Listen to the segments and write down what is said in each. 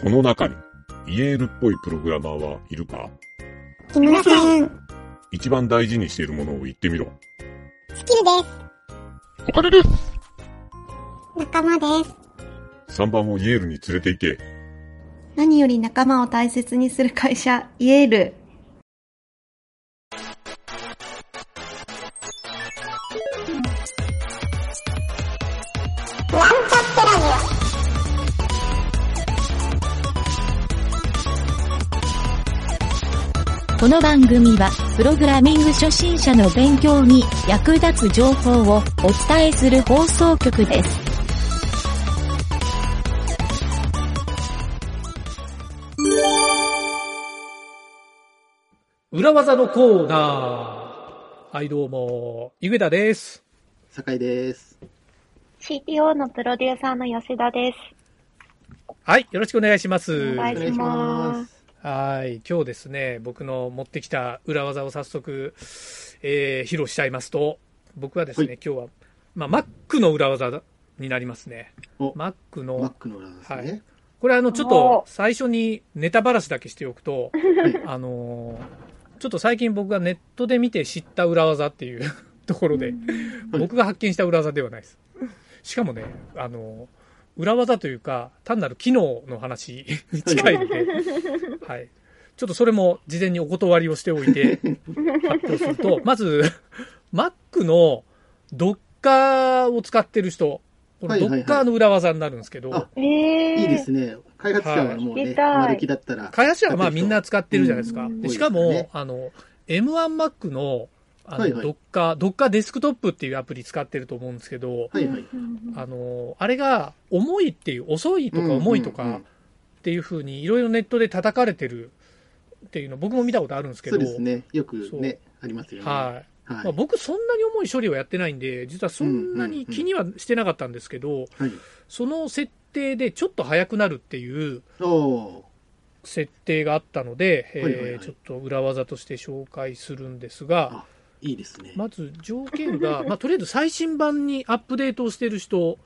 この中に、イエールっぽいプログラマーはいるか？木村さん。一番大事にしているものを言ってみろ。スキルでお金ですす。仲間です。!3 番をイエールに連れて行け。何より仲間を大切にする会社、イエール。この番組は、プログラミング初心者の勉強に役立つ情報をお伝えする放送局です。裏技のコーナー。はい、どうも、ゆげだです。酒井です。CTO のプロデューサーの吉田です。はい、よろしくお願いします。お願いします。はい、今日ですね、僕の持ってきた裏技を早速、えー披露しちゃいますと、僕はですね、はい。今日は、まあ、Mac の裏技になりますね。お、Mac の、Mac の裏ですはい。ね。これあの、ちょっと最初にネタばらしだけしておくと、はい。あのーちょっと最近僕がネットで見て知った裏技っていう ところで、僕が発見した裏技ではないです。しかもね、あのー裏技というか、単なる機能の話に 近いので、はい。ちょっとそれも事前にお断りをしておいて、発表すると、まず、Mac の Docker を使ってる人、このはいはいはい Docker の裏技になるんですけど、あえー、いいですね。開発者はもうね、はいだったら。開発者はまあみんな使ってるじゃないですか。うんでしかも、ねあの、M1Mac の、あの、はいはいドッカー、ドッカーデスクトップっていうアプリ使ってると思うんですけど、はいはい。あの、あれが重いっていう、遅いとか重いとかっていうふうにいろいろネットで叩かれてるっていうの僕も見たことあるんですけそど、うですね。よくそうね、ありますよね。はい。はいまあ、僕そんなに重い処理はやってないんで、実はそんなに気にはしてなかったんですけど、はい。その設定でちょっと速くなるっていう、設定があったので、えーはいはいはいちょっと裏技として紹介するんですがあ、いいですね。まず条件が、まあ、とりあえず最新版にアップデートをしている人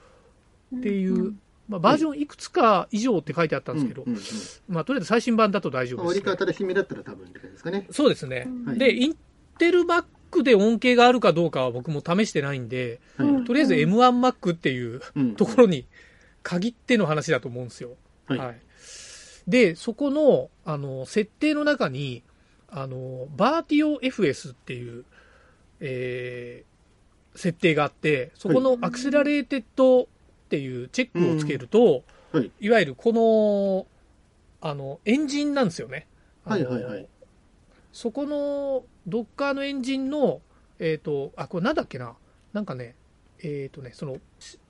っていう、まあ、バージョンいくつか以上って書いてあったんですけど、うんうんうんまあ、とりあえず最新版だと大丈夫です、ね。新しめだったら多分って感じですかね。そうですね。はいで、インテル Mac で恩恵があるかどうかは僕も試してないんで、はいうんとりあえず M1Mac っていううんところに限っての話だと思うんですよ。はいで、そこの、あの、設定の中に、あの、 VirtioFS っていう、えー設定があって、そこの accelerated っていうチェックをつけると、うんはいいわゆるこの、あの、エンジンなんですよね。はいはいはい。そこの、ドッカーのエンジンの、えっ、と、あ、これなんだっけな？なんかね、えっ、とね、その、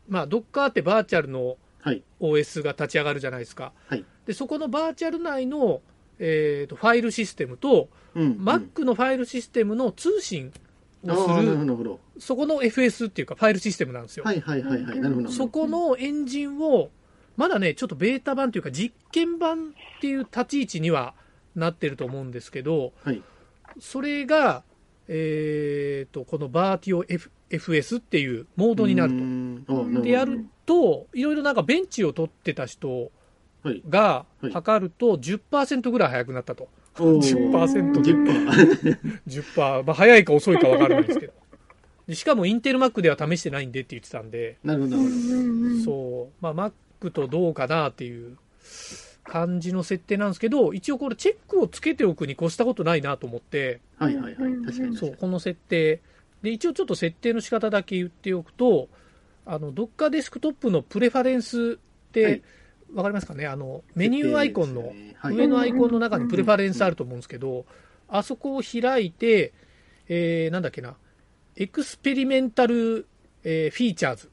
まあ、ドッカーってバーチャルのはい。OS が立ち上がるじゃないですか。はい。で、そこのバーチャル内の、えー、とファイルシステムと、うん。うん Mac のファイルシステムの通信あをする。そこの FS っていうか、ファイルシステムなんですよ。はいはいはいはい。なるほど。そこのエンジンを、まだね、ちょっとベータ版というか、実験版っていう立ち位置にはなってると思うんですけど、はい。それが、えー、とこのバーティオ、F、FS っていうモードになると。とでやると、いろいろなんかベンチを取ってた人はい。がはい測ると10%ぐらい速くなったと。おー10% 10%。10%、まあ、早いか遅いか分からないんですけど。でしかもインテル Mac では試してないんでって言ってたんで、なるほど。そう、まあ、Mac とどうかなっていう感じの設定なんですけど、一応これチェックをつけておくに越したことないなと思って、はいはいはい。確かに。そう、この設定。で、一応ちょっと設定の仕方だけ言っておくと、あの、Docker デスクトップのプレファレンスっはてい、わかりますかね？あの、メニューアイコンの上のアイコンの中にプレファレンスあると思うんですけど、あそこを開いて、えー、なんだっけな、エクスペリメンタル、えーフィーチャーズ。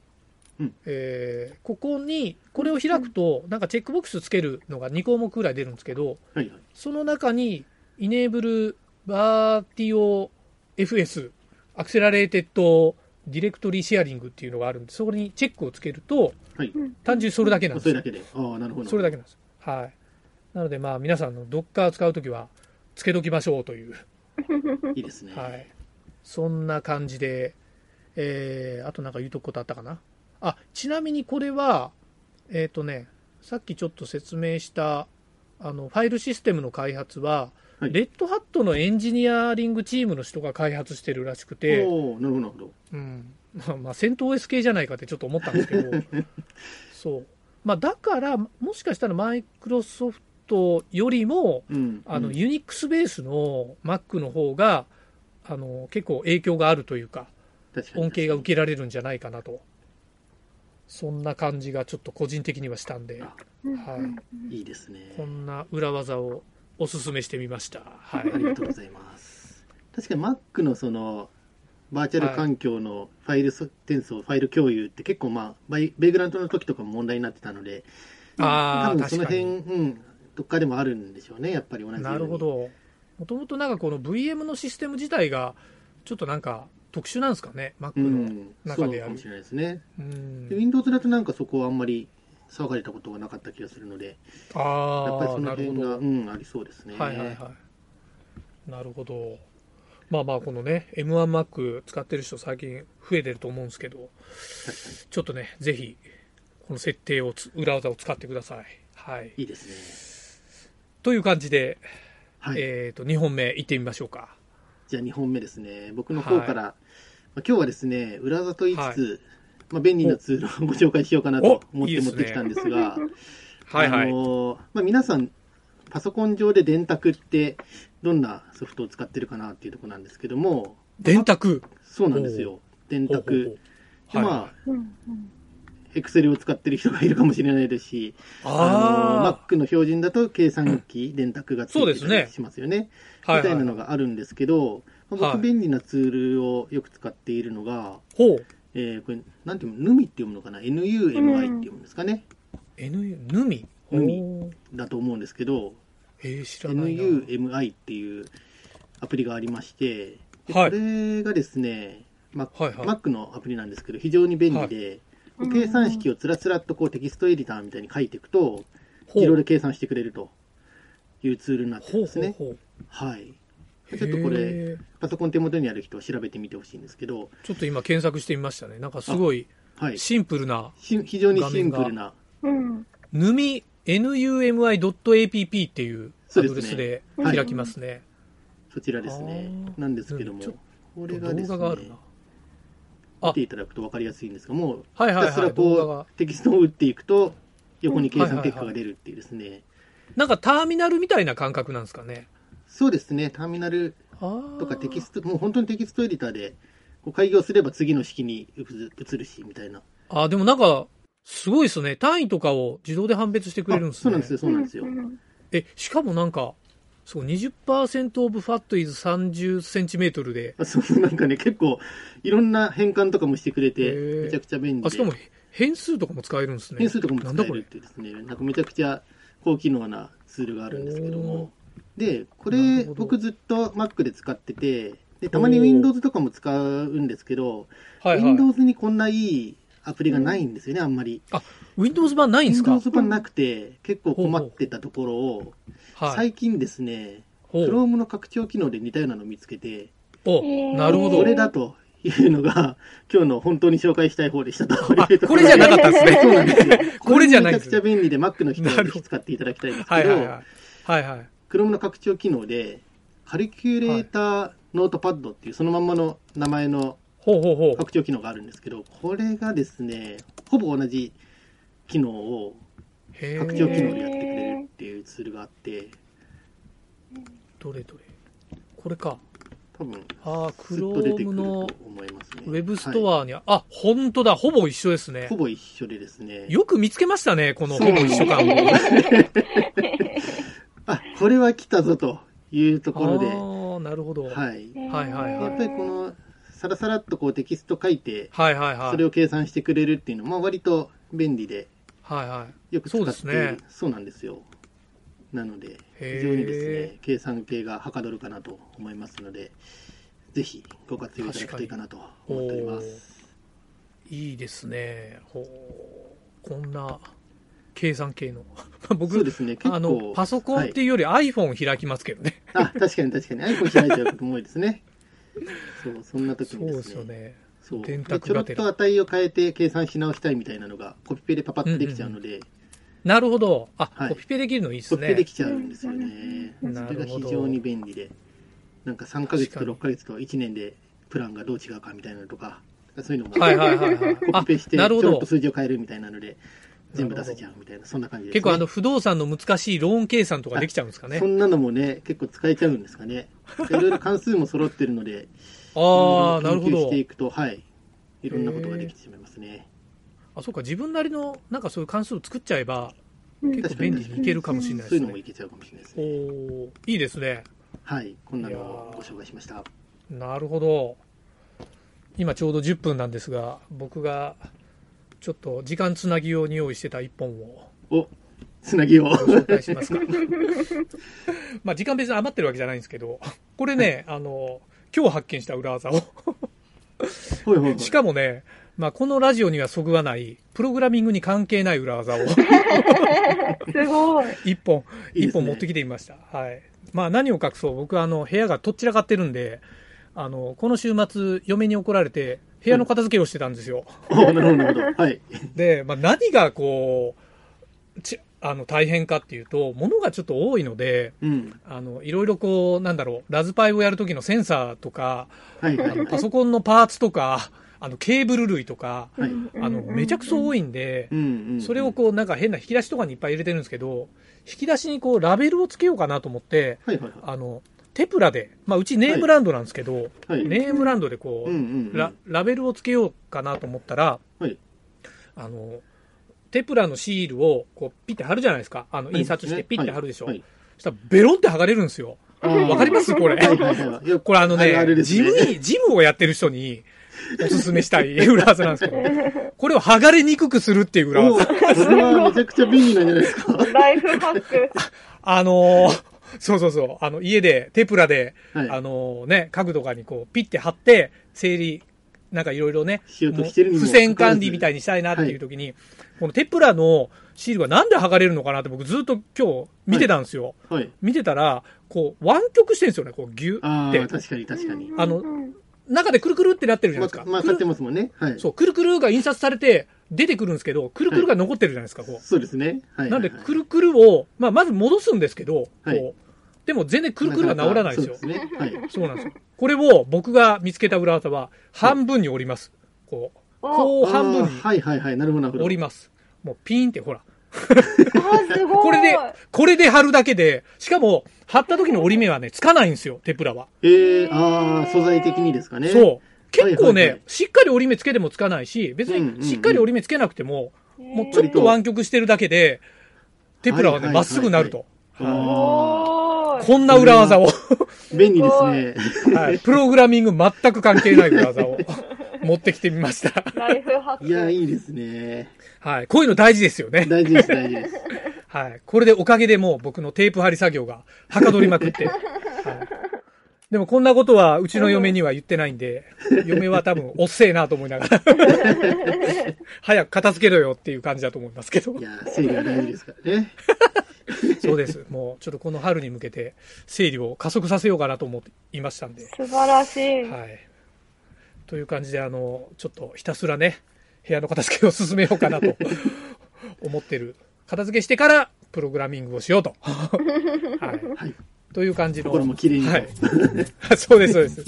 うん。えーここに、これを開くと、なんかチェックボックスつけるのが2項目ぐらい出るんですけど、はいはい。その中に、イネーブルバーティオ FS、 accelerated directory sharing っていうのがあるんで、そこにチェックをつけると、はい。単純にそれだけなんですよそれだ。けで。ああ、なるほど。それだけなんです。はい。なので、まあ、皆さんの Docker 使うときは、つけときましょうという、いいですね。はい。そんな感じで、えー、あとなんか言うとくことあったかな？あ、ちなみにこれは、えっ、とね、さっきちょっと説明したあのファイルシステムの開発は、はい。レッドハットのエンジニアリングチームの人が開発してるらしくて、おおなるほど、なるほど。うん。まあ、まあ戦闘 OS 系じゃないかってちょっと思ったんですけど。そう、まあ、だからもしかしたらマイクロソフトよりもうん。あの、うんユニックスベースの Mac の方があの結構影響があるというか恩恵が受けられるんじゃないかなと。そんな感じがちょっと個人的にはしたんで、あはい、いいですね。こんな裏技をおすすめしてみました。はいありがとうございます。確かに Mac のその、バーチャル環境のファイル転送、ファイル共有って結構まあ、バイベイグラントの時とかも問題になってたので、ああ、多分その辺。うん、どっかでもあるんでしょうね、やっぱり同じように。なるほ。ど。もともとなんかこの VM のシステム自体が、ちょっとなんか特殊なんですかね、Mac の。うん、そ中でやるうかもしれないですね。うんで Windows だとなんかそこはあんまり騒がれたことがなかった気がするので、やっぱりああ、その辺が、ど。うん、ありそうですね。はいはいはい。なるほど。まあまあ、このね、M1Mac 使ってる人最近増えてると思うんですけど。ちょっとね、ぜひ、この設定をつ、裏技を使ってください。はい。いいですね。という感じで、はい。えっ、と、2本目行ってみましょうか。じゃあ2本目ですね。僕の方から、まあ、今日はですね、裏技と言いつつ、まあ、便利なツールをご紹介しようかなと思って持ってきたんですが、はいはい。あのーまあ、皆さん、パソコン上で電卓ってどんなソフトを使ってるかなっていうところなんですけども、電卓？そうなんですよ。電卓。でまあ、エクセルを使ってる人がいるかもしれないですし、あのあ Mac の標準だと計算機、電卓がついてたりしますよね。あ、はいはいみたいなのがあるんですけど、まあはい僕便利なツールをよく使っているのが、ほう。えーこれ、なんていうの、ヌミって読むのかな ?NUMI って読むんですかね、N、ヌミ？ヌミほうだと思うんですけど、えー、知らないな。NUMI っていうアプリがありまして、これがですね、まはいはい Mac のアプリなんですけど、非常に便利で、こう計算式をつらつらっとこうテキストエディターみたいに書いていくと、ほう自動で計算してくれるというツールになってるほうんですね。ほうほう。はい。ちょっとこれ、パソコン手元にある人は調べてみてほしいんですけど、ちょっと今検索してみましたね。なんかすごいはい。シンプルな、し非常にシンプルな、うん。ヌミ、numi.app っていうアドレスではい開きますね。そちらですねなんですけどもこれがですね動画があるな。あ見ていただくと分かりやすいんですが、もう、はいはいはい。ひたすらこう、。テキストを打っていくと、横に計算結果が出るっていうですね。なんかターミナルみたいな感覚なんですかね。そうですね、ターミナルあとかテキスト、もう本当にテキストエディターで、こう開業すれば次の式に移移るし、みたいな。あー、でもなんか、すごいですね。単位とかを自動で判別してくれるんですね。あそうなんですよ、そうなんですよ。うんえ、しかもなんか、そう、20%オブファットイズ30センチメートルで、あそう、なんかね、結構、いろんな変換とかもしてくれてめちゃくちゃ便利で。あ、しかも変数とかも使えるんですね。変数とかも使えるっ。てですね、なんかめちゃくちゃ高機能なツールがあるんですけども。で、こなれ僕ずっと Mac で使ってて、で、たまに Windows とかも使うんですけど、はいはい。Windows にこんないいアプリがないんですよね、あんまり。Windows 版ないんですか？Windows 版なくて、結構困ってたところを、はい。最近ですね、Chrome の拡張機能で似たようなのを見つけて、お、なるほど。これだというのが、今日の本当に紹介したい方でしたとこれじゃなかったですね。そうなんですよ。これじゃないんめちゃくちゃ。便利で Mac の人はぜひ使っていただきたいんですけどはいはいはい、。はいはい。Chrome の拡張機能で、カリキュレーターノートパッドっていうそのまんまの名前の。拡張機能があるんですけど、これがですね、ほぼ同じ機能を拡張機能でやってくれるっていうツールがあって、どれどれ。これか。多分、ああ、スッと出て Chrome くるとの思いますね。ウェブスはトアに、あ、本当だ。ほぼ一緒ですねいほ。ぼ一緒でですね。よく見つけましたね。このほぼ一緒感を。あ、これは来たぞというところで、ああ、なるほど。はいはい。はいはいはいやっぱりこの、さらさらっとこうテキスト書いて、はいはい。それを計算してくれるっていうのは、まあ割と便利で、はいはい。よく使ってそうですねそうなんですよ。なので、非常にですね、計算系がはかどるかなと思いますので、ぜひご活用いただくといいかなと思っております。いいですね。ほう。こんな計算系の。僕、そうですね、結構。あの、パソコンっていうより iPhone 開きますけどね。はい、あ、確かに確かに。iPhone 開いちゃうことも多いですね。そう、そんな時そうでにですすね。よね。そう。電でちょろっと値を変えて計算し直したいみたいなのが、コピペでパパッとできちゃうので、なるほど。あ、はいコピペできるのいいっすね。コピペできちゃうんですよね。それが非常に便利で。なんか3ヶ月と確かに6ヶ月と1年でプランがどう違うかみたいなのとか、そういうのも、はいはいはいはい。コピペして、ちょろっと。数字を変えるみたいなので、全部出せちゃうみたいな、そんな感じです、ね。結構あの、不動産の難しいローン計算とかできちゃうんですかねそ。んなのもね、結構使えちゃうんですかね。いろいろ関数も揃ってるので、ああ、なるほど研究して。いくと、はい。いろんなことができてしまいますね。あ、そうか、自分なりの、なんかそういう関数を作っちゃえば、うん結構便利にいけるかもしれないですね。そういうのもいけちゃうかもしれないですおね。ーいいですね。はい。こんなのをご紹介しました。なるほど。今ちょうど10分なんですが、僕がちょっと時間つなぎ用に用意してた1本をお、つなぎを。ご紹介しますか。まあ時間別に余ってるわけじゃないんですけど、これね、あの、今日発見した裏技を。ほいほいほい。しかもね、まあこのラジオにはそぐわない、プログラミングに関係ない裏技を すごい。一本、一本持ってきてみました。はい。まあ何を隠そう、僕はあの、部屋がとっちらかってるんで、あの、この週末、嫁に怒られて、部屋の片付けをしてたんですよ。おなるほど、なるほど。はい。で、まあ何がこう、ちあの、大変かっていうと、物がちょっと多いので、うん。あの、いろいろこう、なんだろう、ラズパイをやるときのセンサーとか、はい、はい、はい。パソコンのパーツとか、あの、ケーブル類とか、はい。あの、めちゃくちゃ多いんでう、ん、うん。それをこう、なんか変な引き出しとかにいっぱい入れてるんですけど、引き出しにこう、ラベルをつけようかなと思って、はい、はい、はい。あの、テプラで、まあ、うちネームランドなんですけど、はい。ネームランドでこう、うん、うん。ララベルをつけようかなと思ったら、はい。あの、テプラのシールをこうピッて貼るじゃないですか。あの、印刷してピッて貼るでしょ。はい。そしたらベロンって剥がれるんですよ。わかります？これ。はい、はい、はい。これあのねあるです事務に、事務をやってる人におすすめしたい 裏技なんですけど、これを剥がれにくくするっていう裏お技。それはめちゃくちゃ便利なんじゃないですか。ライフハック。あのーそうそうそう、あの、家で、テプラで、はいあのね、家具とかにこう、ピッて貼って、整理、なんかいろいろね、付箋管理みたいにしたいなっていう時に、このテプラのシールがなんで剥がれるのかなって僕ずっと今日見てたんですよ。はい。見てたら、こう、湾曲してるんですよね、こう、ギュああ、って。確かに、確かに。あのうん中でくるくるってなってるじゃないですか。まあ、まあ、ってますもんね。はい。そう、くるくるが印刷されて出てくるんですけど、くるくるが残ってるじゃないですか、こう。そうですね。はい。なんで、はいくるくるを、まあ、まず戻すんですけど、はいこう。でも全然くるくるは治らないですよ。そうですね。はい。そうなんですよ。これを僕が見つけた裏技は、半分に折ります。こう。こう半分にはいはいはい。なるほど、なるほど。折ります。もうピーンってほら。あーすごい。これで、これで貼るだけで、しかも、貼った時の折り目はね、つかないんですよ、テプラは。ええああ、素材的にですかね。そう。結構ね、はいはいはいしっかり折り目つけてもつかないし、別うんうんうんにしっかり折り目つけなくても、もうえちょっと湾曲してるだけで、テプラはね、まっすぐなると。こんな裏技を、ー 便利ですね。はい、プログラミング全く関係ない裏技を 持ってきてみました。ライフハック。いや、いいですね。はい。こういうの大事ですよね。大事です、大事です。はい。これでおかげでもう僕のテープ貼り作業がはかどりまくって。はい。でもこんなことはうちの嫁には言ってないんで、嫁は多分 おっせえなと思いながら、早く片付けろよっていう感じだと思いますけどい。や、整理は大事ですからね。そうです。もうちょっとこの春に向けて整理を加速させようかなと思っていましたんで。素晴らしい。はい。という感じで、あの、ちょっとひたすらね、部屋の片付けを進めようかなと思ってる。片付けしてからプログラミングをしようと。はい。はい。という感じの。心も綺麗にとはい。そうです、そうです。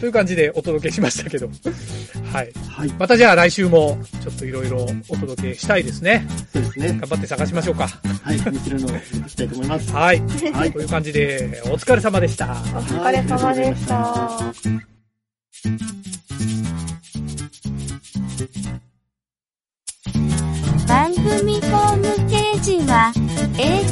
という感じでお届けしましたけど。はい。はい。またじゃあ来週もちょっといろいろお届けしたいですね。そうですね。頑張って探しましょうか。はい。見切るのをいきたいと思います。はい。はいという感じで、お疲れ様でした。お疲れ様でした。